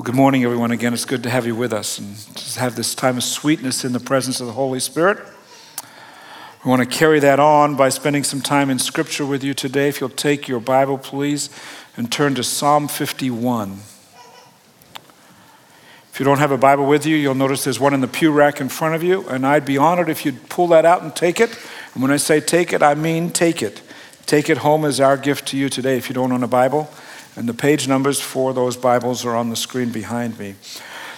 Well, good morning, everyone. Again, it's good to have you with us and just have this time of sweetness in the presence of the Holy Spirit. We want to carry that on by spending some time in Scripture with you today. If you'll take your Bible, please, and turn to Psalm 51. If you don't have a Bible with you, you'll notice there's one in the pew rack in front of you, and I'd be honored if you'd pull that out and take it. And when I say take it, I mean take it. Take it home as our gift to you today if you don't own a Bible. And the page numbers for those Bibles are on the screen behind me.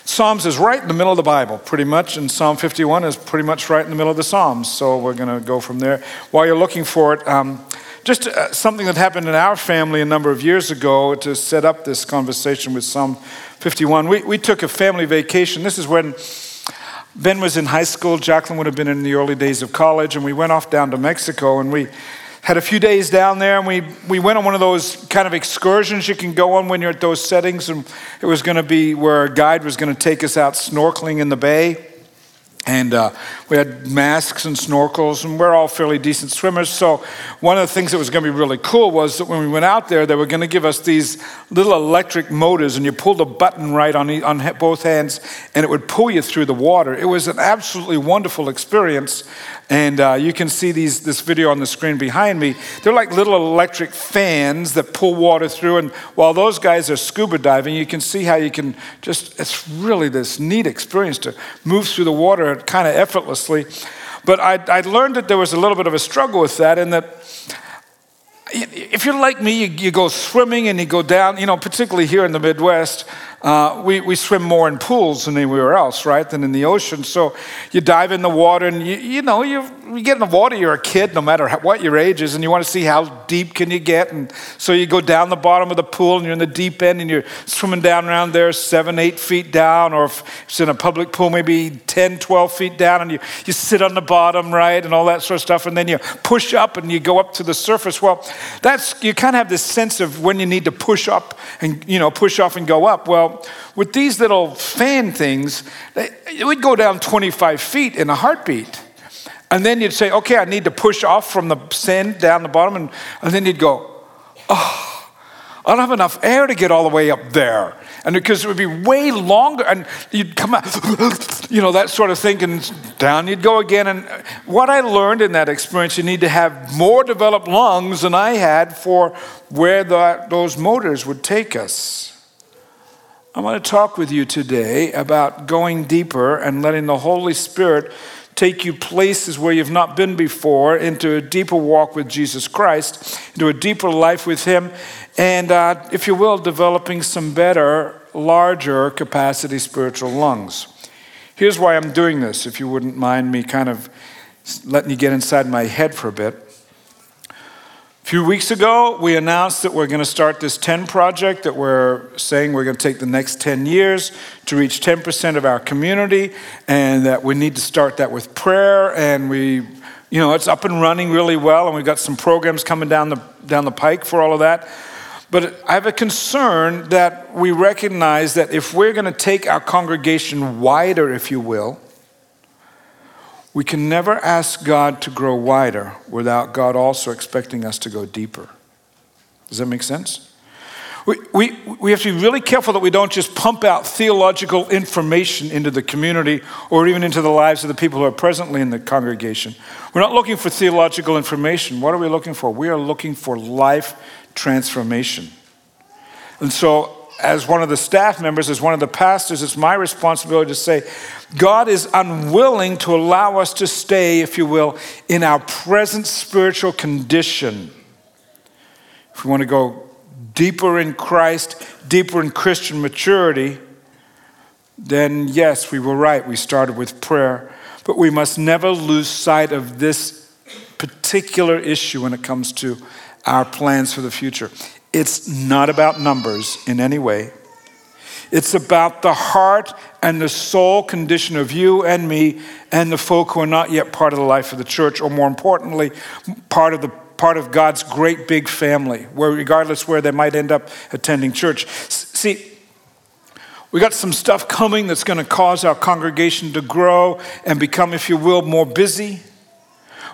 Psalms is right in the middle of the Bible, pretty much, and Psalm 51 is pretty much right in the middle of the Psalms. So we're going to go from there. While you're looking for it, um, just uh, something that happened in our family a number of years ago to set up this conversation with Psalm 51. We, we took a family vacation. This is when Ben was in high school, Jacqueline would have been in the early days of college, and we went off down to Mexico and we had a few days down there and we, we went on one of those kind of excursions you can go on when you're at those settings and it was going to be where a guide was going to take us out snorkeling in the bay and uh, we had masks and snorkels, and we're all fairly decent swimmers. So, one of the things that was going to be really cool was that when we went out there, they were going to give us these little electric motors, and you pulled a button right on, on both hands, and it would pull you through the water. It was an absolutely wonderful experience. And uh, you can see these, this video on the screen behind me. They're like little electric fans that pull water through. And while those guys are scuba diving, you can see how you can just, it's really this neat experience to move through the water kind of effortlessly. But I, I learned that there was a little bit of a struggle with that, and that if you're like me, you, you, go swimming and you go down, you know, particularly here in the Midwest, uh, we, we swim more in pools than anywhere else, right, than in the ocean. So you dive in the water and, you, you know, you, you get in the water, you're a kid, no matter what your age is, and you want to see how deep can you get. And so you go down the bottom of the pool and you're in the deep end and you're swimming down around there seven, eight feet down, or if it's in a public pool, maybe 10, 12 feet down, and you, you sit on the bottom, right, and all that sort of stuff. And then you push up and you go up to the surface. Well, that's, you kind of have this sense of when you need to push up and, you know, push off and go up. Well, with these little fan things, it would go down 25 feet in a heartbeat. And then you'd say, okay, I need to push off from the sand down the bottom. And, and then you'd go, oh, I don't have enough air to get all the way up there. And because it would be way longer, and you'd come out, you know, that sort of thing, and down you'd go again. And what I learned in that experience, you need to have more developed lungs than I had for where the, those motors would take us. I want to talk with you today about going deeper and letting the Holy Spirit take you places where you've not been before into a deeper walk with Jesus Christ, into a deeper life with Him, and uh, if you will, developing some better, larger capacity spiritual lungs. Here's why I'm doing this, if you wouldn't mind me kind of letting you get inside my head for a bit. Few weeks ago, we announced that we're going to start this 10 project that we're saying we're going to take the next 10 years to reach 10% of our community, and that we need to start that with prayer. And we, you know, it's up and running really well, and we've got some programs coming down the, down the pike for all of that. But I have a concern that we recognize that if we're going to take our congregation wider, if you will, we can never ask God to grow wider without God also expecting us to go deeper. Does that make sense? We, we, we have to be really careful that we don't just pump out theological information into the community or even into the lives of the people who are presently in the congregation. We're not looking for theological information. What are we looking for? We are looking for life transformation. And so as one of the staff members, as one of the pastors, it's my responsibility to say, God is unwilling to allow us to stay, if you will, in our present spiritual condition. If we want to go deeper in Christ, deeper in Christian maturity, then yes, we were right. We started with prayer. But we must never lose sight of this particular issue when it comes to our plans for the future. It's not about numbers in any way. It's about the heart and the soul condition of you and me and the folk who are not yet part of the life of the church, or more importantly, part of the part of God's great big family, where regardless where they might end up attending church. See, we got some stuff coming that's going to cause our congregation to grow and become, if you will, more busy.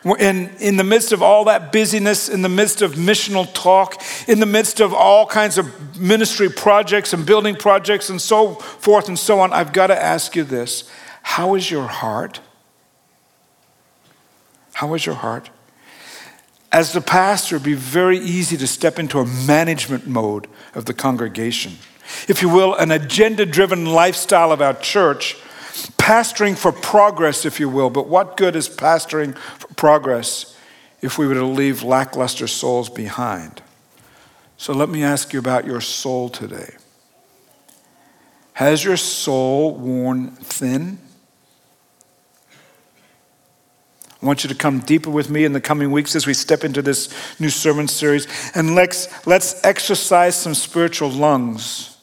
In, in the midst of all that busyness, in the midst of missional talk, in the midst of all kinds of ministry projects and building projects and so forth and so on, I've got to ask you this How is your heart? How is your heart? As the pastor, it'd be very easy to step into a management mode of the congregation. If you will, an agenda driven lifestyle of our church, pastoring for progress, if you will. But what good is pastoring for progress if we were to leave lackluster souls behind? So let me ask you about your soul today. Has your soul worn thin? I want you to come deeper with me in the coming weeks as we step into this new sermon series. And let's, let's exercise some spiritual lungs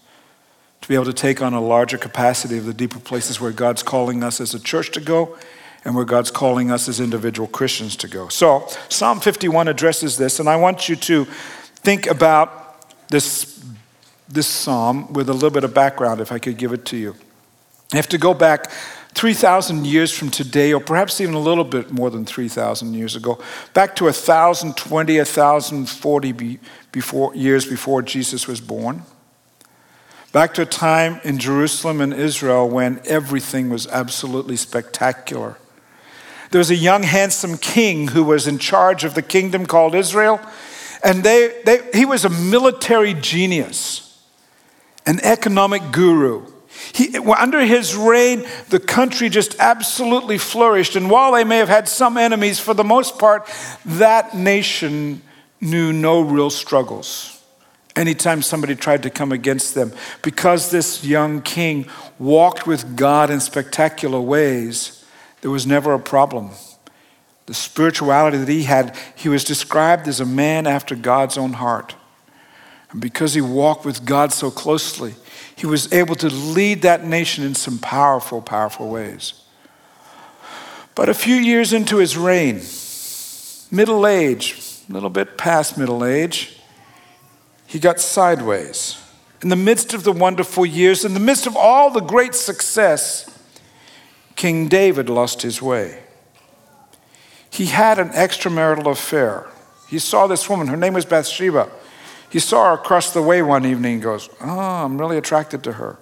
to be able to take on a larger capacity of the deeper places where God's calling us as a church to go and where God's calling us as individual Christians to go. So, Psalm 51 addresses this, and I want you to think about this, this psalm with a little bit of background, if I could give it to you. You have to go back 3,000 years from today, or perhaps even a little bit more than 3,000 years ago, back to 1,020, 1,040 be, before, years before Jesus was born. Back to a time in Jerusalem and Israel when everything was absolutely spectacular. There was a young, handsome king who was in charge of the kingdom called Israel, and they, they, he was a military genius, an economic guru he, under his reign, the country just absolutely flourished. And while they may have had some enemies, for the most part, that nation knew no real struggles anytime somebody tried to come against them. Because this young king walked with God in spectacular ways, there was never a problem. The spirituality that he had, he was described as a man after God's own heart. And because he walked with God so closely, he was able to lead that nation in some powerful, powerful ways. But a few years into his reign, middle age, a little bit past middle age, he got sideways. In the midst of the wonderful years, in the midst of all the great success, King David lost his way. He had an extramarital affair. He saw this woman, her name was Bathsheba. He saw her across the way one evening and goes, Oh, I'm really attracted to her.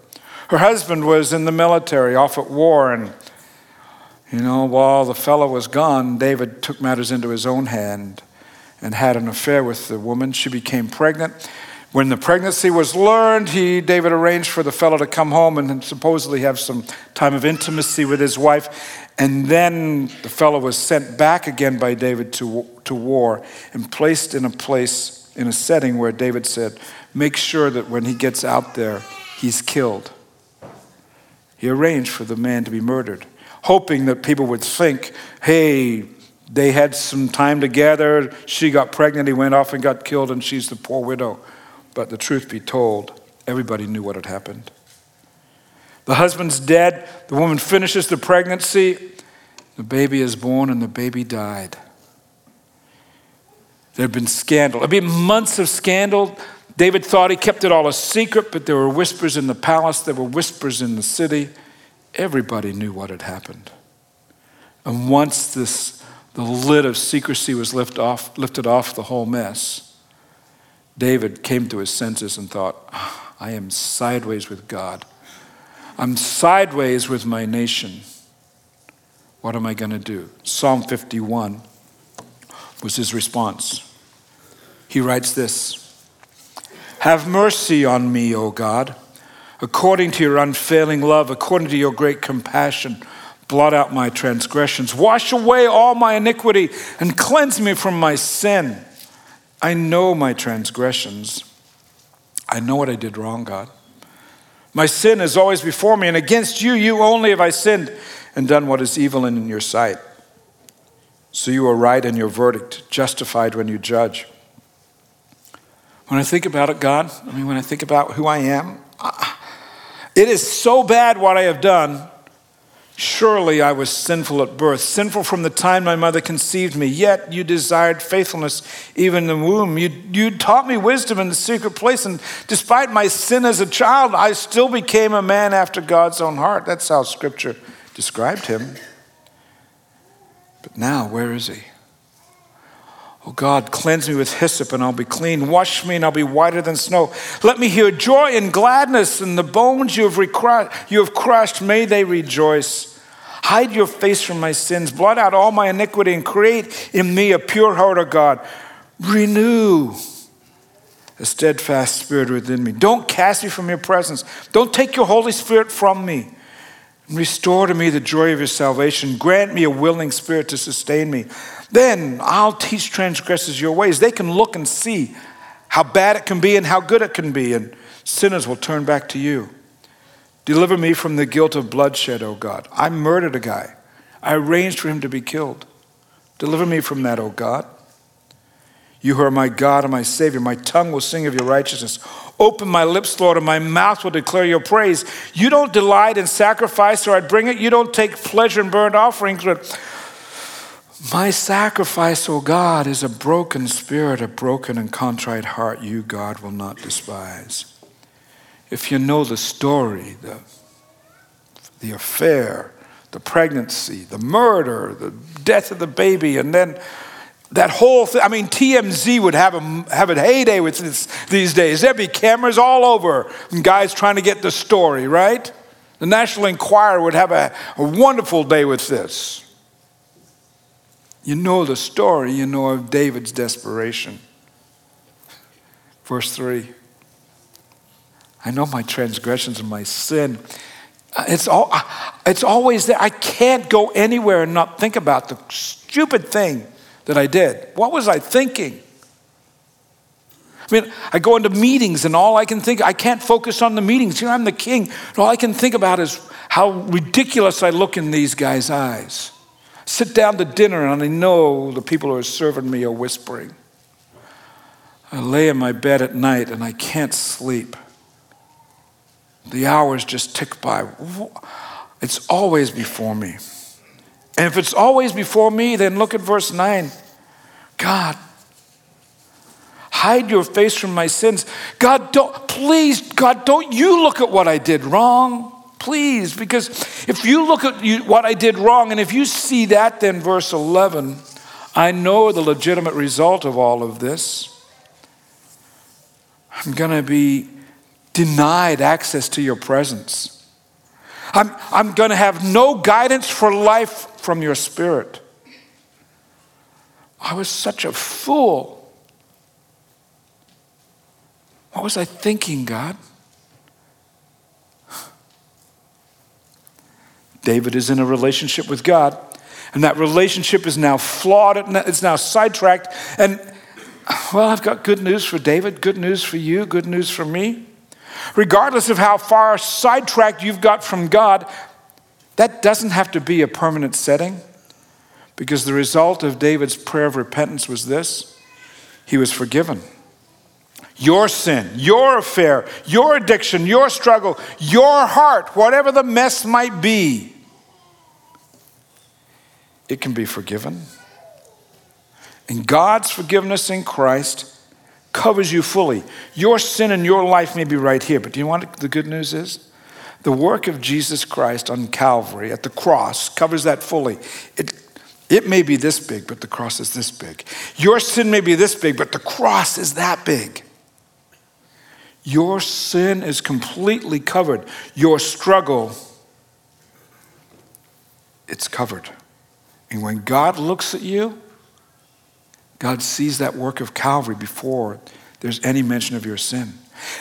Her husband was in the military, off at war, and you know, while the fellow was gone, David took matters into his own hand and had an affair with the woman. She became pregnant. When the pregnancy was learned, he, David arranged for the fellow to come home and supposedly have some time of intimacy with his wife. And then the fellow was sent back again by David to, to war and placed in a place in a setting where David said, Make sure that when he gets out there, he's killed. He arranged for the man to be murdered, hoping that people would think, Hey, they had some time together. She got pregnant, he went off and got killed, and she's the poor widow. But the truth be told, everybody knew what had happened. The husband's dead, the woman finishes the pregnancy, the baby is born, and the baby died. There had been scandal. Had been months of scandal. David thought he kept it all a secret, but there were whispers in the palace, there were whispers in the city. Everybody knew what had happened. And once this, the lid of secrecy was lift off, lifted off the whole mess, David came to his senses and thought, ah, I am sideways with God. I'm sideways with my nation. What am I going to do? Psalm 51 was his response. He writes this Have mercy on me, O God, according to your unfailing love, according to your great compassion. Blot out my transgressions, wash away all my iniquity, and cleanse me from my sin. I know my transgressions. I know what I did wrong, God. My sin is always before me, and against you, you only have I sinned and done what is evil in your sight. So you are right in your verdict, justified when you judge. When I think about it, God, I mean, when I think about who I am, it is so bad what I have done. Surely I was sinful at birth, sinful from the time my mother conceived me. Yet you desired faithfulness even in the womb. You, you taught me wisdom in the secret place, and despite my sin as a child, I still became a man after God's own heart. That's how Scripture described him. But now, where is he? Oh God, cleanse me with hyssop and I'll be clean. Wash me and I'll be whiter than snow. Let me hear joy and gladness, and the bones you have, recru- you have crushed, may they rejoice. Hide your face from my sins, blot out all my iniquity, and create in me a pure heart, O God. Renew a steadfast spirit within me. Don't cast me from your presence. Don't take your Holy Spirit from me. Restore to me the joy of your salvation. Grant me a willing spirit to sustain me. Then I'll teach transgressors your ways. They can look and see how bad it can be and how good it can be, and sinners will turn back to you. Deliver me from the guilt of bloodshed, O God. I murdered a guy. I arranged for him to be killed. Deliver me from that, O God. You who are my God and my Savior, my tongue will sing of your righteousness. Open my lips, Lord, and my mouth will declare your praise. You don't delight in sacrifice, or I'd bring it. You don't take pleasure in burnt offerings, but my sacrifice, O God, is a broken spirit, a broken and contrite heart, you, God, will not despise. If you know the story, the, the affair, the pregnancy, the murder, the death of the baby, and then that whole thing, I mean, TMZ would have a, have a heyday with this these days. There'd be cameras all over, and guys trying to get the story, right? The National Enquirer would have a, a wonderful day with this. You know the story, you know of David's desperation. Verse 3 I know my transgressions and my sin. Uh, it's, all, uh, it's always there. I can't go anywhere and not think about the stupid thing that I did. What was I thinking? I mean, I go into meetings and all I can think, I can't focus on the meetings. Here I'm the king. And all I can think about is how ridiculous I look in these guys' eyes sit down to dinner and I know the people who are serving me are whispering. I lay in my bed at night and I can't sleep. The hours just tick by. It's always before me. And if it's always before me, then look at verse 9. God, hide your face from my sins. God, don't, please, God, don't you look at what I did wrong please, because if you look at you, what I did wrong, and if you see that, then verse 11, I know the legitimate result of all of this. I'm going to be denied access to your presence. I'm, I'm going to have no guidance for life from your spirit. I was such a fool. What was I thinking, God? David is in a relationship with God, and that relationship is now flawed, it's now sidetracked. And, well, I've got good news for David, good news for you, good news for me. Regardless of how far sidetracked you've got from God, that doesn't have to be a permanent setting because the result of David's prayer of repentance was this he was forgiven. Your sin, your affair, your addiction, your struggle, your heart, whatever the mess might be, it can be forgiven. And God's forgiveness in Christ covers you fully. Your sin and your life may be right here, but do you know what the good news is? The work of Jesus Christ on Calvary at the cross covers that fully. It, it may be this big, but the cross is this big. Your sin may be this big, but the cross is that big. Your sin is completely covered. Your struggle, it's covered. And when God looks at you, God sees that work of Calvary before there's any mention of your sin.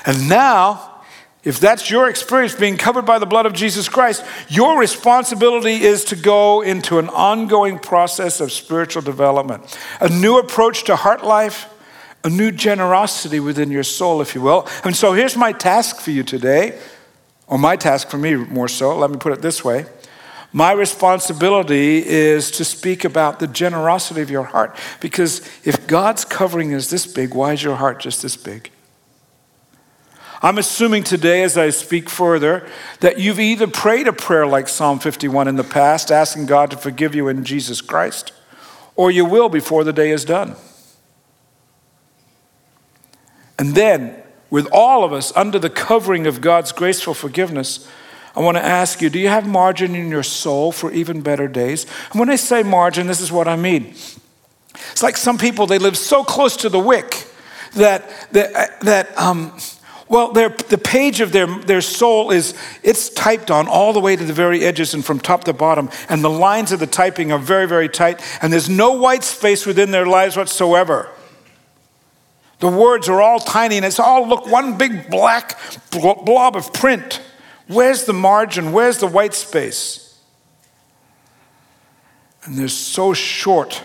And now, if that's your experience being covered by the blood of Jesus Christ, your responsibility is to go into an ongoing process of spiritual development, a new approach to heart life, a new generosity within your soul, if you will. And so here's my task for you today, or my task for me more so. Let me put it this way my responsibility is to speak about the generosity of your heart. Because if God's covering is this big, why is your heart just this big? I'm assuming today, as I speak further, that you've either prayed a prayer like Psalm 51 in the past, asking God to forgive you in Jesus Christ, or you will before the day is done. And then, with all of us under the covering of God's graceful forgiveness, I want to ask you do you have margin in your soul for even better days? And when I say margin, this is what I mean. It's like some people, they live so close to the wick that, that, that um, well, the page of their, their soul is, it's typed on all the way to the very edges and from top to bottom. And the lines of the typing are very, very tight. And there's no white space within their lives whatsoever. The words are all tiny and it's all, look, one big black blob of print. Where's the margin? Where's the white space? And they're so short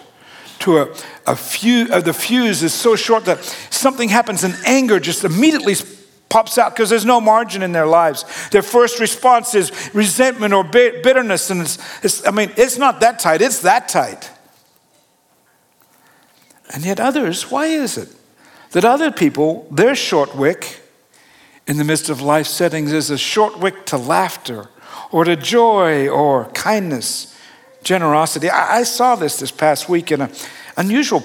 to a, a fuse, uh, the fuse is so short that something happens and anger just immediately pops out because there's no margin in their lives. Their first response is resentment or bitterness. And it's, it's, I mean, it's not that tight, it's that tight. And yet, others, why is it that other people, their short wick in the midst of life settings is a short wick to laughter or to joy or kindness, generosity? I, I saw this this past week in an unusual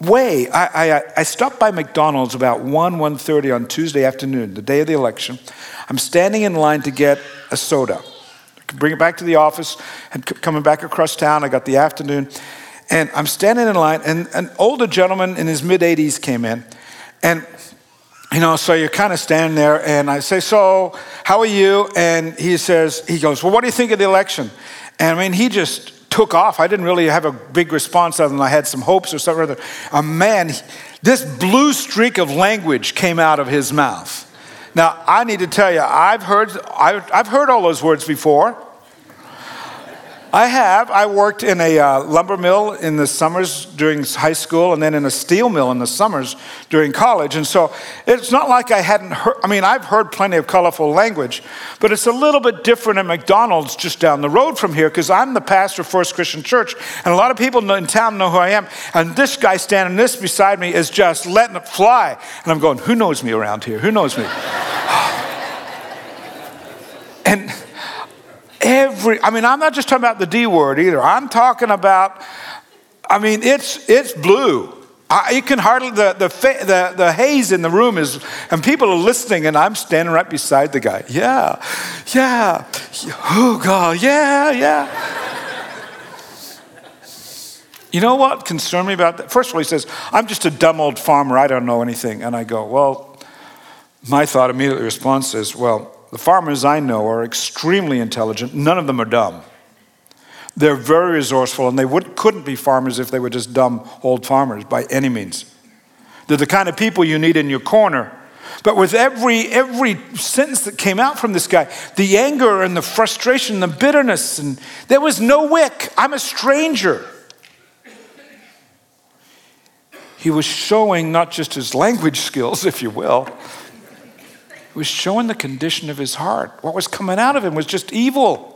way, I, I, I, stopped by McDonald's about 1, 1.30 on Tuesday afternoon, the day of the election. I'm standing in line to get a soda. Bring it back to the office and coming back across town. I got the afternoon. And I'm standing in line, and an older gentleman in his mid 80s came in. And, you know, so you're kind of standing there, and I say, So, how are you? And he says, He goes, Well, what do you think of the election? And I mean, he just took off. I didn't really have a big response other than I had some hopes or something. Other. A man, this blue streak of language came out of his mouth. Now, I need to tell you, I've heard, I've heard all those words before. I have. I worked in a uh, lumber mill in the summers during high school and then in a steel mill in the summers during college. And so it's not like I hadn't heard, I mean, I've heard plenty of colorful language, but it's a little bit different at McDonald's just down the road from here because I'm the pastor of First Christian Church. And a lot of people in town know who I am. And this guy standing this beside me is just letting it fly. And I'm going, who knows me around here? Who knows me? and Every, I mean, I'm not just talking about the D word either. I'm talking about, I mean, it's, it's blue. I, you can hardly, the, the, the, the haze in the room is, and people are listening, and I'm standing right beside the guy. Yeah, yeah, oh God, yeah, yeah. you know what concerned me about that? First of all, he says, I'm just a dumb old farmer, I don't know anything. And I go, well, my thought immediately response is, well, the farmers I know are extremely intelligent. None of them are dumb. They're very resourceful, and they would, couldn't be farmers if they were just dumb old farmers by any means. They're the kind of people you need in your corner. But with every, every sentence that came out from this guy, the anger and the frustration, the bitterness, and there was no wick. I'm a stranger. He was showing not just his language skills, if you will, was showing the condition of his heart. What was coming out of him was just evil.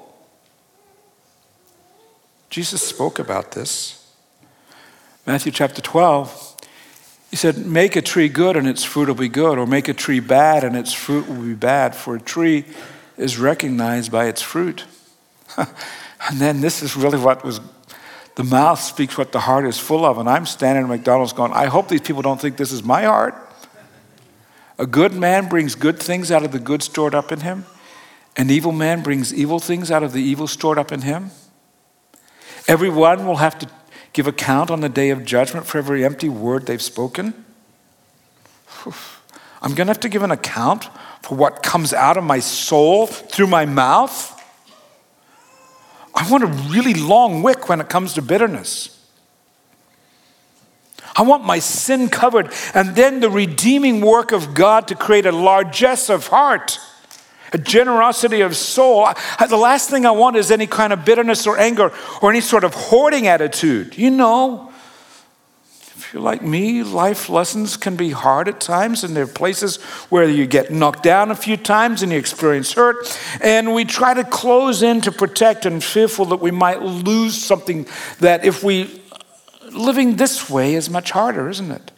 Jesus spoke about this. Matthew chapter 12, he said, Make a tree good and its fruit will be good, or make a tree bad and its fruit will be bad, for a tree is recognized by its fruit. and then this is really what was the mouth speaks what the heart is full of. And I'm standing at McDonald's going, I hope these people don't think this is my heart. A good man brings good things out of the good stored up in him. An evil man brings evil things out of the evil stored up in him. Everyone will have to give account on the day of judgment for every empty word they've spoken. I'm going to have to give an account for what comes out of my soul through my mouth. I want a really long wick when it comes to bitterness. I want my sin covered, and then the redeeming work of God to create a largesse of heart, a generosity of soul. The last thing I want is any kind of bitterness or anger or any sort of hoarding attitude. You know, if you're like me, life lessons can be hard at times, and there are places where you get knocked down a few times and you experience hurt, and we try to close in to protect and fearful that we might lose something that if we living this way is much harder, isn't it?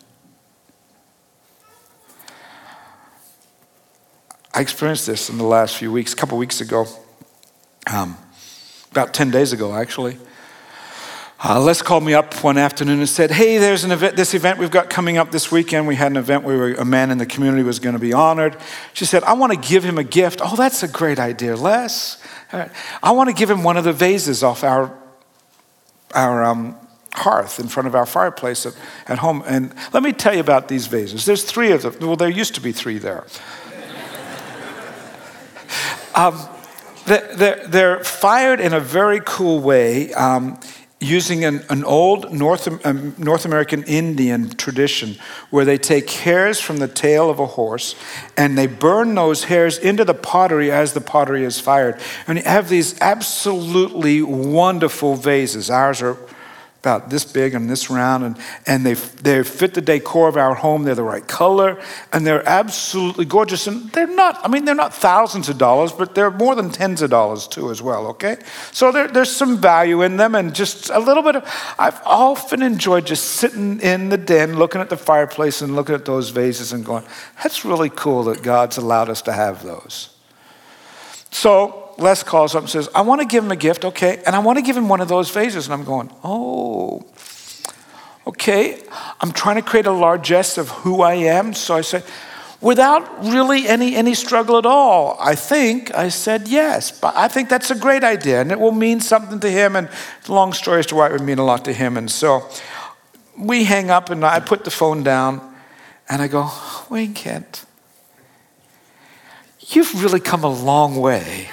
I experienced this in the last few weeks, a couple weeks ago, um, about 10 days ago, actually. Uh, Les called me up one afternoon and said, Hey, there's an event, this event we've got coming up this weekend. We had an event where a man in the community was going to be honored. She said, I want to give him a gift. Oh, that's a great idea, Les. I want to give him one of the vases off our, our um, hearth in front of our fireplace at, at home. And let me tell you about these vases. There's three of them. Well, there used to be three there. um, they're, they're, fired in a very cool way. Um, using an, an old North, um, North American Indian tradition where they take hairs from the tail of a horse and they burn those hairs into the pottery as the pottery is fired. And you have these absolutely wonderful vases. Ours are about this big and this round, and, and they, they fit the decor of our home. They're the right color, and they're absolutely gorgeous. And they're not, I mean, they're not thousands of dollars, but they're more than tens of dollars too, as well, okay? So there, there's some value in them, and just a little bit of, I've often enjoyed just sitting in the den, looking at the fireplace and looking at those vases and going, that's really cool that God's allowed us to have those. So Les calls up and says, I want to give him a gift, okay, and I want to give him one of those vases. And I'm going, oh, okay. I'm trying to create a largesse of who I am. So I said, without really any, any struggle at all, I think I said yes. But I think that's a great idea, and it will mean something to him. And long story as to why it would mean a lot to him. And so we hang up, and I put the phone down, and I go, Wayne Kent, you've really come a long way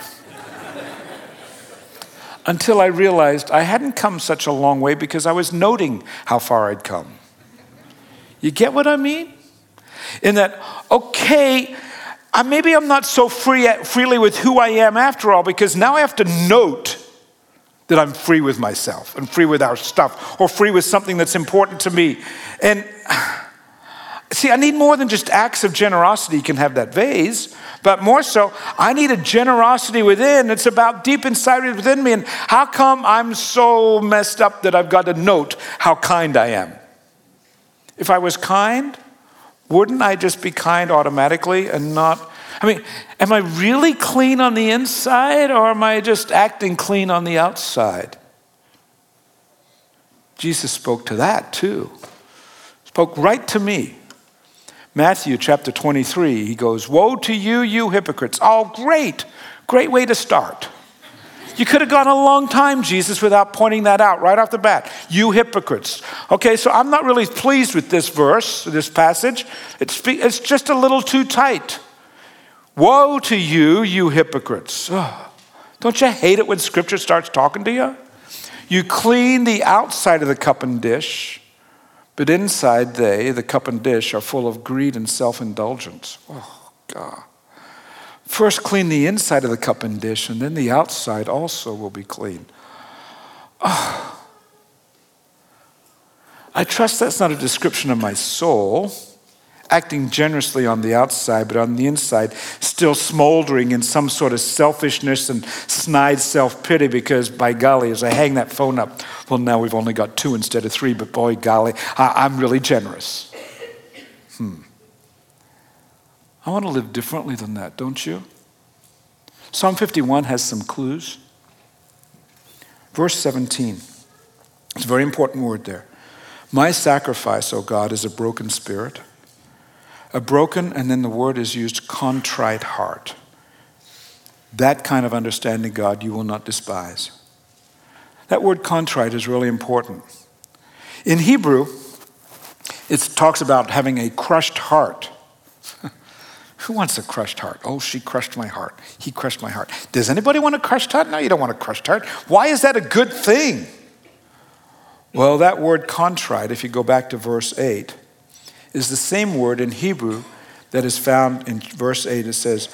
until I realized I hadn't come such a long way because I was noting how far I'd come. You get what I mean? In that, okay, uh, maybe I'm not so free uh, freely with who I am after all because now I have to note that I'm free with myself and free with our stuff or free with something that's important to me. And see, I need more than just acts of generosity. You can have that vase, but more so, I need a generosity within. It's about deep inside within me. And how come I'm so messed up that I've got to note how kind I am? If I was kind, wouldn't I just be kind automatically and not? I mean, am I really clean on the inside or am I just acting clean on the outside? Jesus spoke to that too. Spoke right to me. Matthew chapter 23, he goes, Woe to you, you hypocrites. Oh, great, great way to start. You could have gone a long time, Jesus, without pointing that out right off the bat. You hypocrites. Okay, so I'm not really pleased with this verse, this passage. It's, it's just a little too tight. Woe to you, you hypocrites. Oh, don't you hate it when scripture starts talking to you? You clean the outside of the cup and dish but inside they, the cup and dish, are full of greed and self indulgence. Oh, God. First, clean the inside of the cup and dish, and then the outside also will be clean. Oh. I trust that's not a description of my soul acting generously on the outside, but on the inside, still smoldering in some sort of selfishness and snide self pity because, by golly, as I hang that phone up, well, now we've only got two instead of three, but boy, golly, I- am really generous. Hmm. I want to live differently than that, don't you? Psalm 51 has some clues. Verse 17, it's a very important word there. My sacrifice, O God, is a broken spirit a broken, and then the word is used, contrite heart. That kind of understanding, God, you will not despise. That word contrite is really important. In Hebrew, it talks about having a crushed heart. Who wants a crushed heart? Oh, she crushed my heart. He crushed my heart. Does anybody want a crushed heart? No, you don't want a crushed heart. Why is that a good thing? Well, that word contrite, if you go back to verse 8, is the same word in Hebrew that is found in verse 8. It says,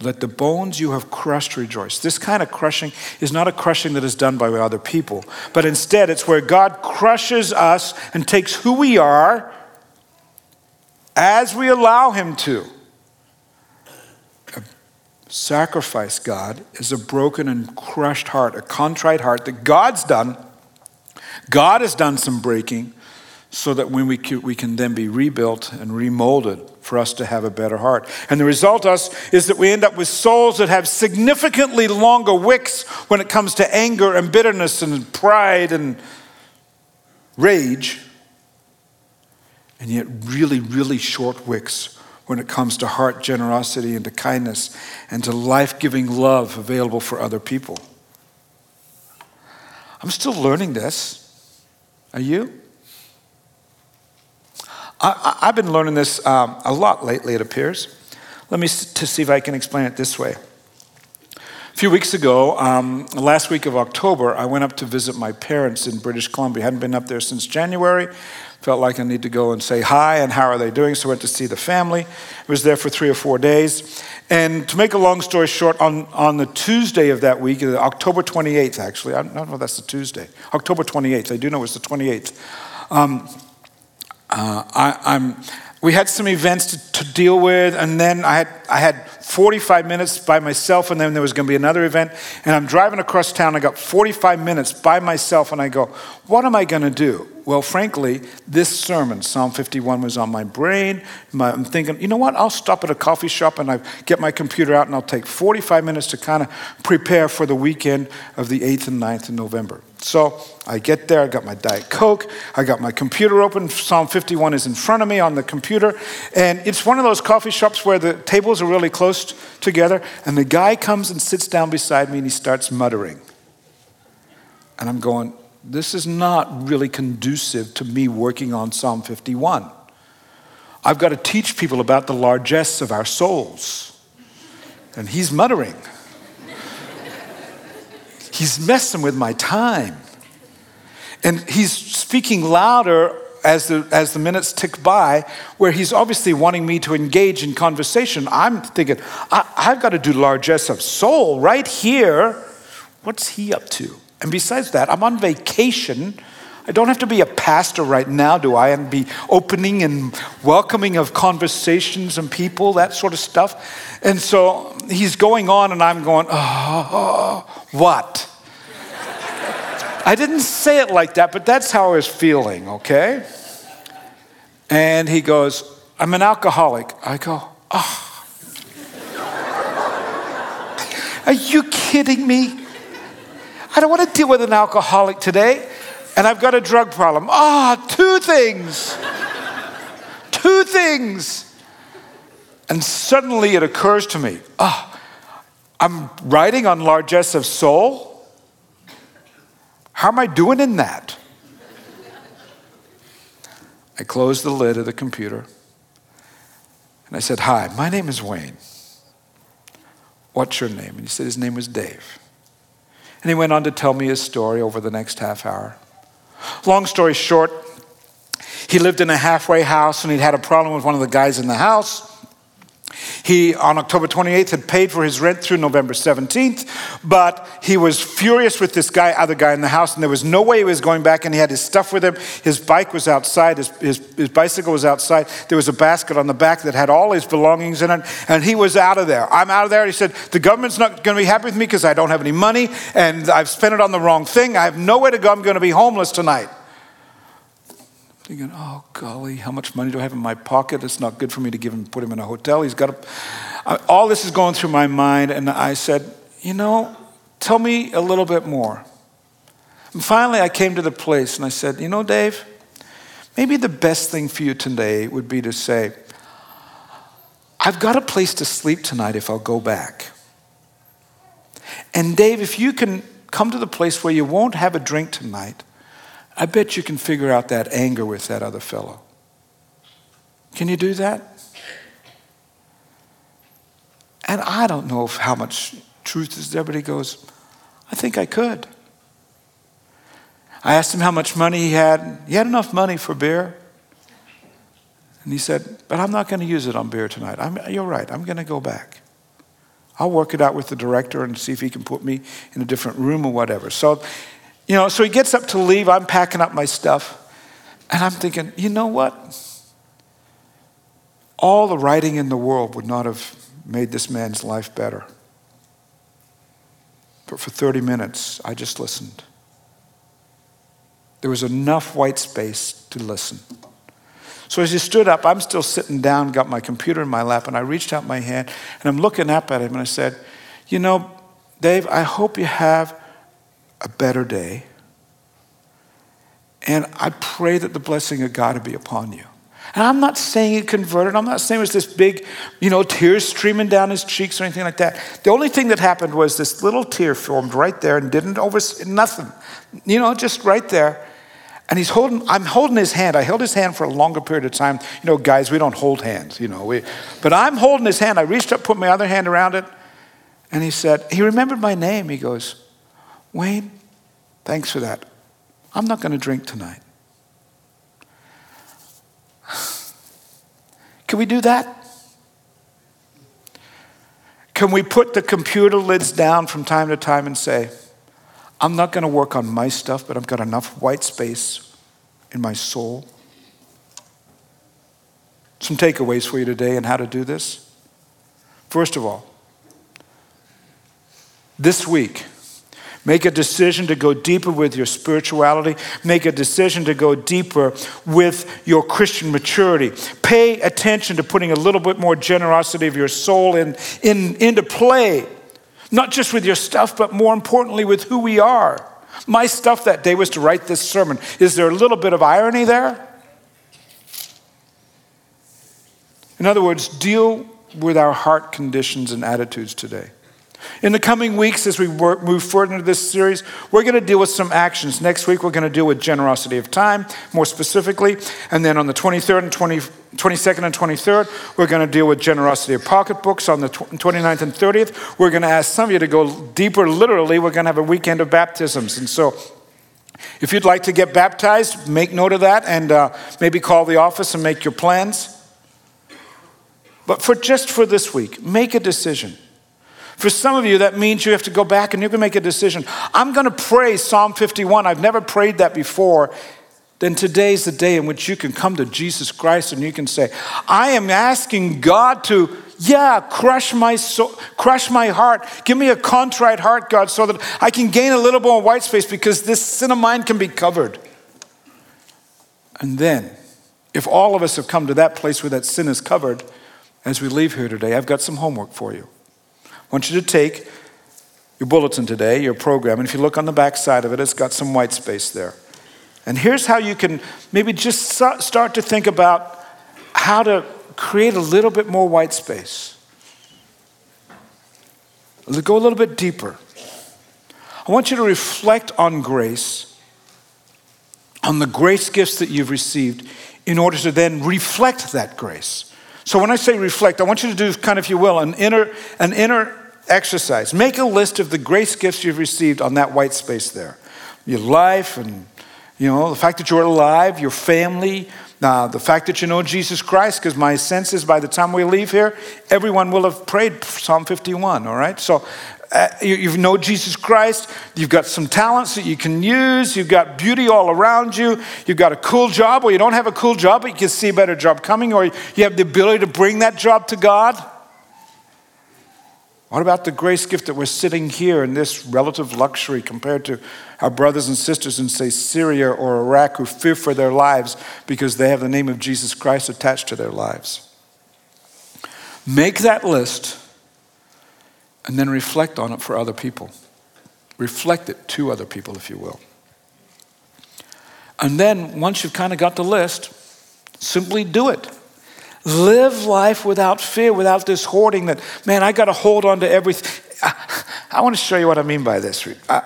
Let the bones you have crushed rejoice. This kind of crushing is not a crushing that is done by other people, but instead it's where God crushes us and takes who we are as we allow Him to. Sacrifice, God, is a broken and crushed heart, a contrite heart that God's done. God has done some breaking so that when we can, we can then be rebuilt and remolded for us to have a better heart. And the result us is that we end up with souls that have significantly longer wicks when it comes to anger and bitterness and pride and rage, and yet really, really short wicks when it comes to heart generosity and to kindness and to life giving love available for other people. I'm still learning this. Are you? I, have been learning this um, a lot lately, it appears. Let me to see if I can explain it this way. A few weeks ago, um, last week of October, I went up to visit my parents in British Columbia. I hadn't been up there since January. Felt like I need to go and say hi and how are they doing, so I went to see the family. I was there for three or four days. And to make a long story short, on, on the Tuesday of that week, October 28th, actually, I don't know if that's the Tuesday, October 28th, I do know it was the 28th. Um, uh, I, we had some events to, to, deal with, and then I had, I had 45 minutes by myself, and then there was going to be another event. And I'm driving across town, I got 45 minutes by myself, and I go, What am I going to do? Well, frankly, this sermon, Psalm 51, was on my brain. I'm thinking, you know what? I'll stop at a coffee shop and I get my computer out, and I'll take 45 minutes to kind of prepare for the weekend of the 8th and 9th of November. So I get there, I got my Diet Coke, I got my computer open. Psalm 51 is in front of me on the computer. And it's one of those coffee shops where the tables are really close together. And the guy comes and sits down beside me and he starts muttering. And I'm going, this is not really conducive to me working on Psalm 51. I've got to teach people about the largesse of our souls. And he's muttering. He's messing with my time. And he's speaking louder as the, as the minutes tick by, where he's obviously wanting me to engage in conversation. I'm thinking, I, have got to do largesse of soul right here. What's he up to? And besides that, I'm on vacation. I don't have to be a pastor right now, do I? And be opening and welcoming of conversations and people, that sort of stuff. And so he's going on, and I'm going, oh, what? I didn't say it like that, but that's how I was feeling, okay? And he goes, I'm an alcoholic. I go, oh. Are you kidding me? I don't want to deal with an alcoholic today, and I've got a drug problem. Ah, oh, two things. two things. And suddenly it occurs to me ah, oh, I'm writing on largesse of soul. How am I doing in that? I closed the lid of the computer and I said, Hi, my name is Wayne. What's your name? And he said his name was Dave. And he went on to tell me his story over the next half hour. Long story short, he lived in a halfway house and he'd had a problem with one of the guys in the house. He, on October 28th, had paid for his rent through November 17th, but he was furious with this guy, other guy in the house, and there was no way he was going back, and he had his stuff with him. His bike was outside, his, his, his bicycle was outside. There was a basket on the back that had all his belongings in it, and he was out of there. I'm out of there. He said, The government's not going to be happy with me because I don't have any money, and I've spent it on the wrong thing. I have nowhere to go. I'm going to be homeless tonight thinking, oh, golly, how much money do I have in my pocket? It's not good for me to give him, put him in a hotel. He's got a, all this is going through my mind. And I said, you know, tell me a little bit more. And finally, I came to the place and I said, you know, Dave, maybe the best thing for you today would be to say, I've got a place to sleep tonight if I'll go back. And Dave, if you can come to the place where you won't have a drink tonight, I bet you can figure out that anger with that other fellow. Can you do that? And I don't know how much truth is there, but he goes, I think I could. I asked him how much money he had. He had enough money for beer. And he said, But I'm not going to use it on beer tonight. I'm, you're right. I'm going to go back. I'll work it out with the director and see if he can put me in a different room or whatever. So you know, so he gets up to leave. I'm packing up my stuff. And I'm thinking, you know what? All the writing in the world would not have made this man's life better. But for 30 minutes, I just listened. There was enough white space to listen. So as he stood up, I'm still sitting down, got my computer in my lap, and I reached out my hand and I'm looking up at him and I said, You know, Dave, I hope you have a better day. And I pray that the blessing of God will be upon you. And I'm not saying he converted. I'm not saying it was this big, you know, tears streaming down his cheeks or anything like that. The only thing that happened was this little tear formed right there and didn't over nothing, you know, just right there. And he's holding, I'm holding his hand. I held his hand for a longer period of time. You know, guys, we don't hold hands, you know. We, but I'm holding his hand. I reached up, put my other hand around it, and he said, he remembered my name. He goes, Wayne, thanks for that. I'm not going to drink tonight. Can we do that? Can we put the computer lids down from time to time and say, I'm not going to work on my stuff, but I've got enough white space in my soul? Some takeaways for you today on how to do this. First of all, this week, Make a decision to go deeper with your spirituality. Make a decision to go deeper with your Christian maturity. Pay attention to putting a little bit more generosity of your soul in, in, into play, not just with your stuff, but more importantly with who we are. My stuff that day was to write this sermon. Is there a little bit of irony there? In other words, deal with our heart conditions and attitudes today. In the coming weeks, as we work, move further into this series, we're going to deal with some actions. Next week, we're going to deal with generosity of time, more specifically. And then on the 23rd and 20, 22nd and 23rd, we're going to deal with generosity of pocketbooks. On the 29th and 30th, we're going to ask some of you to go deeper literally. We're going to have a weekend of baptisms. And so, if you'd like to get baptized, make note of that and uh, maybe call the office and make your plans. But for just for this week, make a decision. For some of you, that means you have to go back and going to make a decision. I'm going to pray Psalm 51. I've never prayed that before. Then today's the day in which you can come to Jesus Christ and you can say, I am asking God to, yeah, crush my soul, crush my heart. Give me a contrite heart, God, so that I can gain a little more white space because this sin of mine can be covered. And then, if all of us have come to that place where that sin is covered, as we leave here today, I've got some homework for you. I want you to take your bulletin today, your program, and if you look on the back side of it, it's got some white space there. And here's how you can maybe just start to think about how to create a little bit more white space. Go a little bit deeper. I want you to reflect on grace, on the grace gifts that you've received, in order to then reflect that grace. So when I say reflect, I want you to do kind of, if you will, an inner, an inner exercise. Make a list of the grace gifts you've received on that white space there. Your life and you know, the fact that you're alive, your family, uh, the fact that you know Jesus Christ, because my sense is by the time we leave here, everyone will have prayed Psalm 51, all right? So uh, you, you know Jesus Christ, you've got some talents that you can use, you've got beauty all around you, you've got a cool job, or you don't have a cool job, but you can see a better job coming, or you have the ability to bring that job to God. What about the grace gift that we're sitting here in this relative luxury compared to our brothers and sisters in, say, Syria or Iraq who fear for their lives because they have the name of Jesus Christ attached to their lives? Make that list and then reflect on it for other people. Reflect it to other people, if you will. And then, once you've kind of got the list, simply do it. Live life without fear, without this hoarding that, man, I got to hold on to everything. I, I, want to show you what I mean by this. Uh,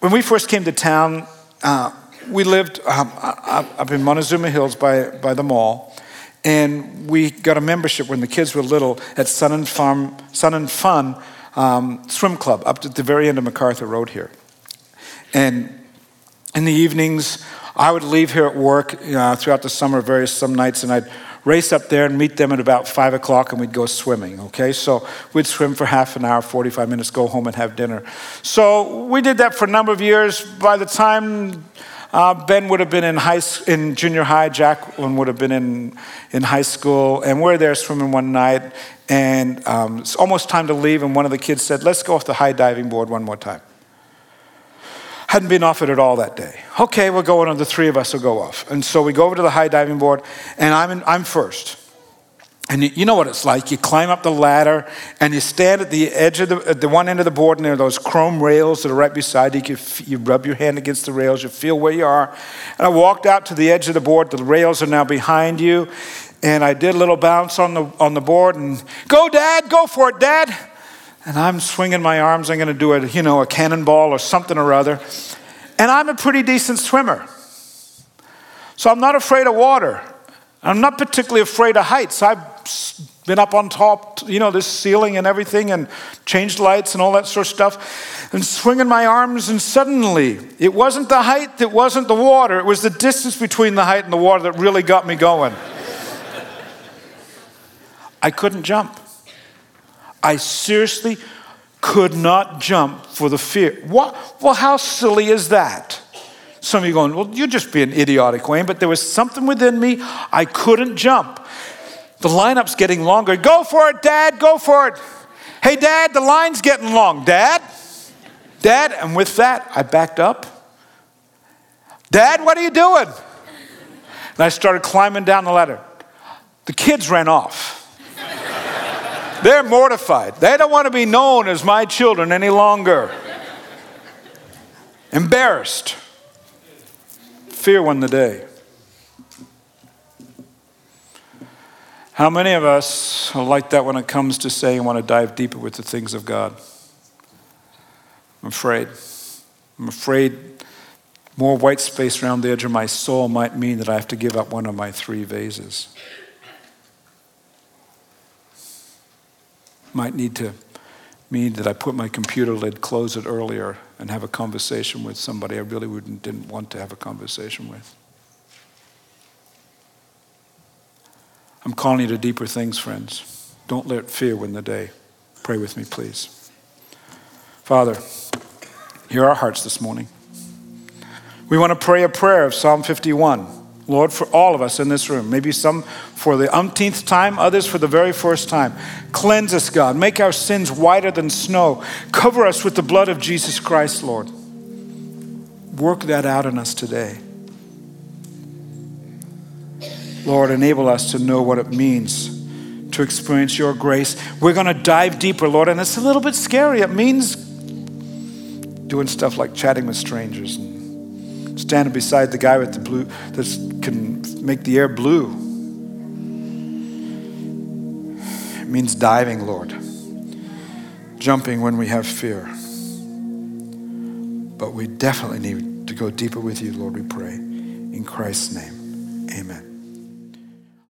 when we first came to town, uh, we lived um, up in Montezuma Hills by, by the mall, and we got a membership when the kids were little at Sun and, Farm, Sun and Fun um, Swim Club up at the very end of MacArthur Road here. And in the evenings, I would leave here at work uh, throughout the summer, various some nights, and I'd race up there and meet them at about five o'clock and we'd go swimming, okay? So we'd swim for half an hour, 45 minutes, go home and have dinner. So we did that for a number of years. By the time uh, Ben would have been in high in junior high. Jacqueline would have been in in high school, and we're there swimming one night, and um, it's almost time to leave. And one of the kids said, "Let's go off the high diving board one more time." Hadn't been offered at all that day. Okay, we're going on, the three of us will go off. And so we go over to the high diving board, and I'm, in, I'm first. And you know what it's like. You climb up the ladder and you stand at the edge of the, the one end of the board, and there are those chrome rails that are right beside you. You, you rub your hand against the rails, you feel where you are. And I walked out to the edge of the board. The rails are now behind you. And I did a little bounce on the, on the board and go, Dad, go for it, Dad and I'm swinging my arms. I'm going to do a, you know, a cannonball or something or other. And I'm a pretty decent swimmer. So I'm not afraid of water. I'm not particularly afraid of heights. I've been up on top, you know, this ceiling and everything, and changed lights and all that sort of stuff, and swinging my arms, and suddenly it wasn't the height, it wasn't the water, it was the distance between the height and the water that really got me going. I couldn't jump. I seriously could not jump for the fear. What? Well, how silly is that? Some of you going, well, you're just being idiotic, Wayne, but there was something within me. I couldn't jump. The lineup's getting longer. Go for it, Dad, go for it. Hey, Dad, the line's getting long. Dad? Dad? And with that, I backed up. Dad, what are you doing? And I started climbing down the ladder. The kids ran off. They're mortified. They don't want to be known as my children any longer. Embarrassed. Fear won the day. How many of us are like that when it comes to saying, want to dive deeper with the things of God? I'm afraid. I'm afraid more white space around the edge of my soul might mean that I have to give up one of my three vases. Might need to mean that I put my computer lid, close it earlier, and have a conversation with somebody I really wouldn't, didn't want to have a conversation with. I'm calling you to deeper things, friends. Don't let fear win the day. Pray with me, please. Father, hear our hearts this morning. We want to pray a prayer of Psalm 51. Lord, for all of us in this room, maybe some for the umpteenth time, others for the very first time. Cleanse us, God. Make our sins whiter than snow. Cover us with the blood of Jesus Christ, Lord. Work that out in us today. Lord, enable us to know what it means to experience your grace. We're going to dive deeper, Lord, and it's a little bit scary. It means doing stuff like chatting with strangers standing beside the guy with the blue that can make the air blue. It means diving, Lord, jumping when we have fear. But we definitely need to go deeper with you, Lord, we pray. In Christ's name, amen.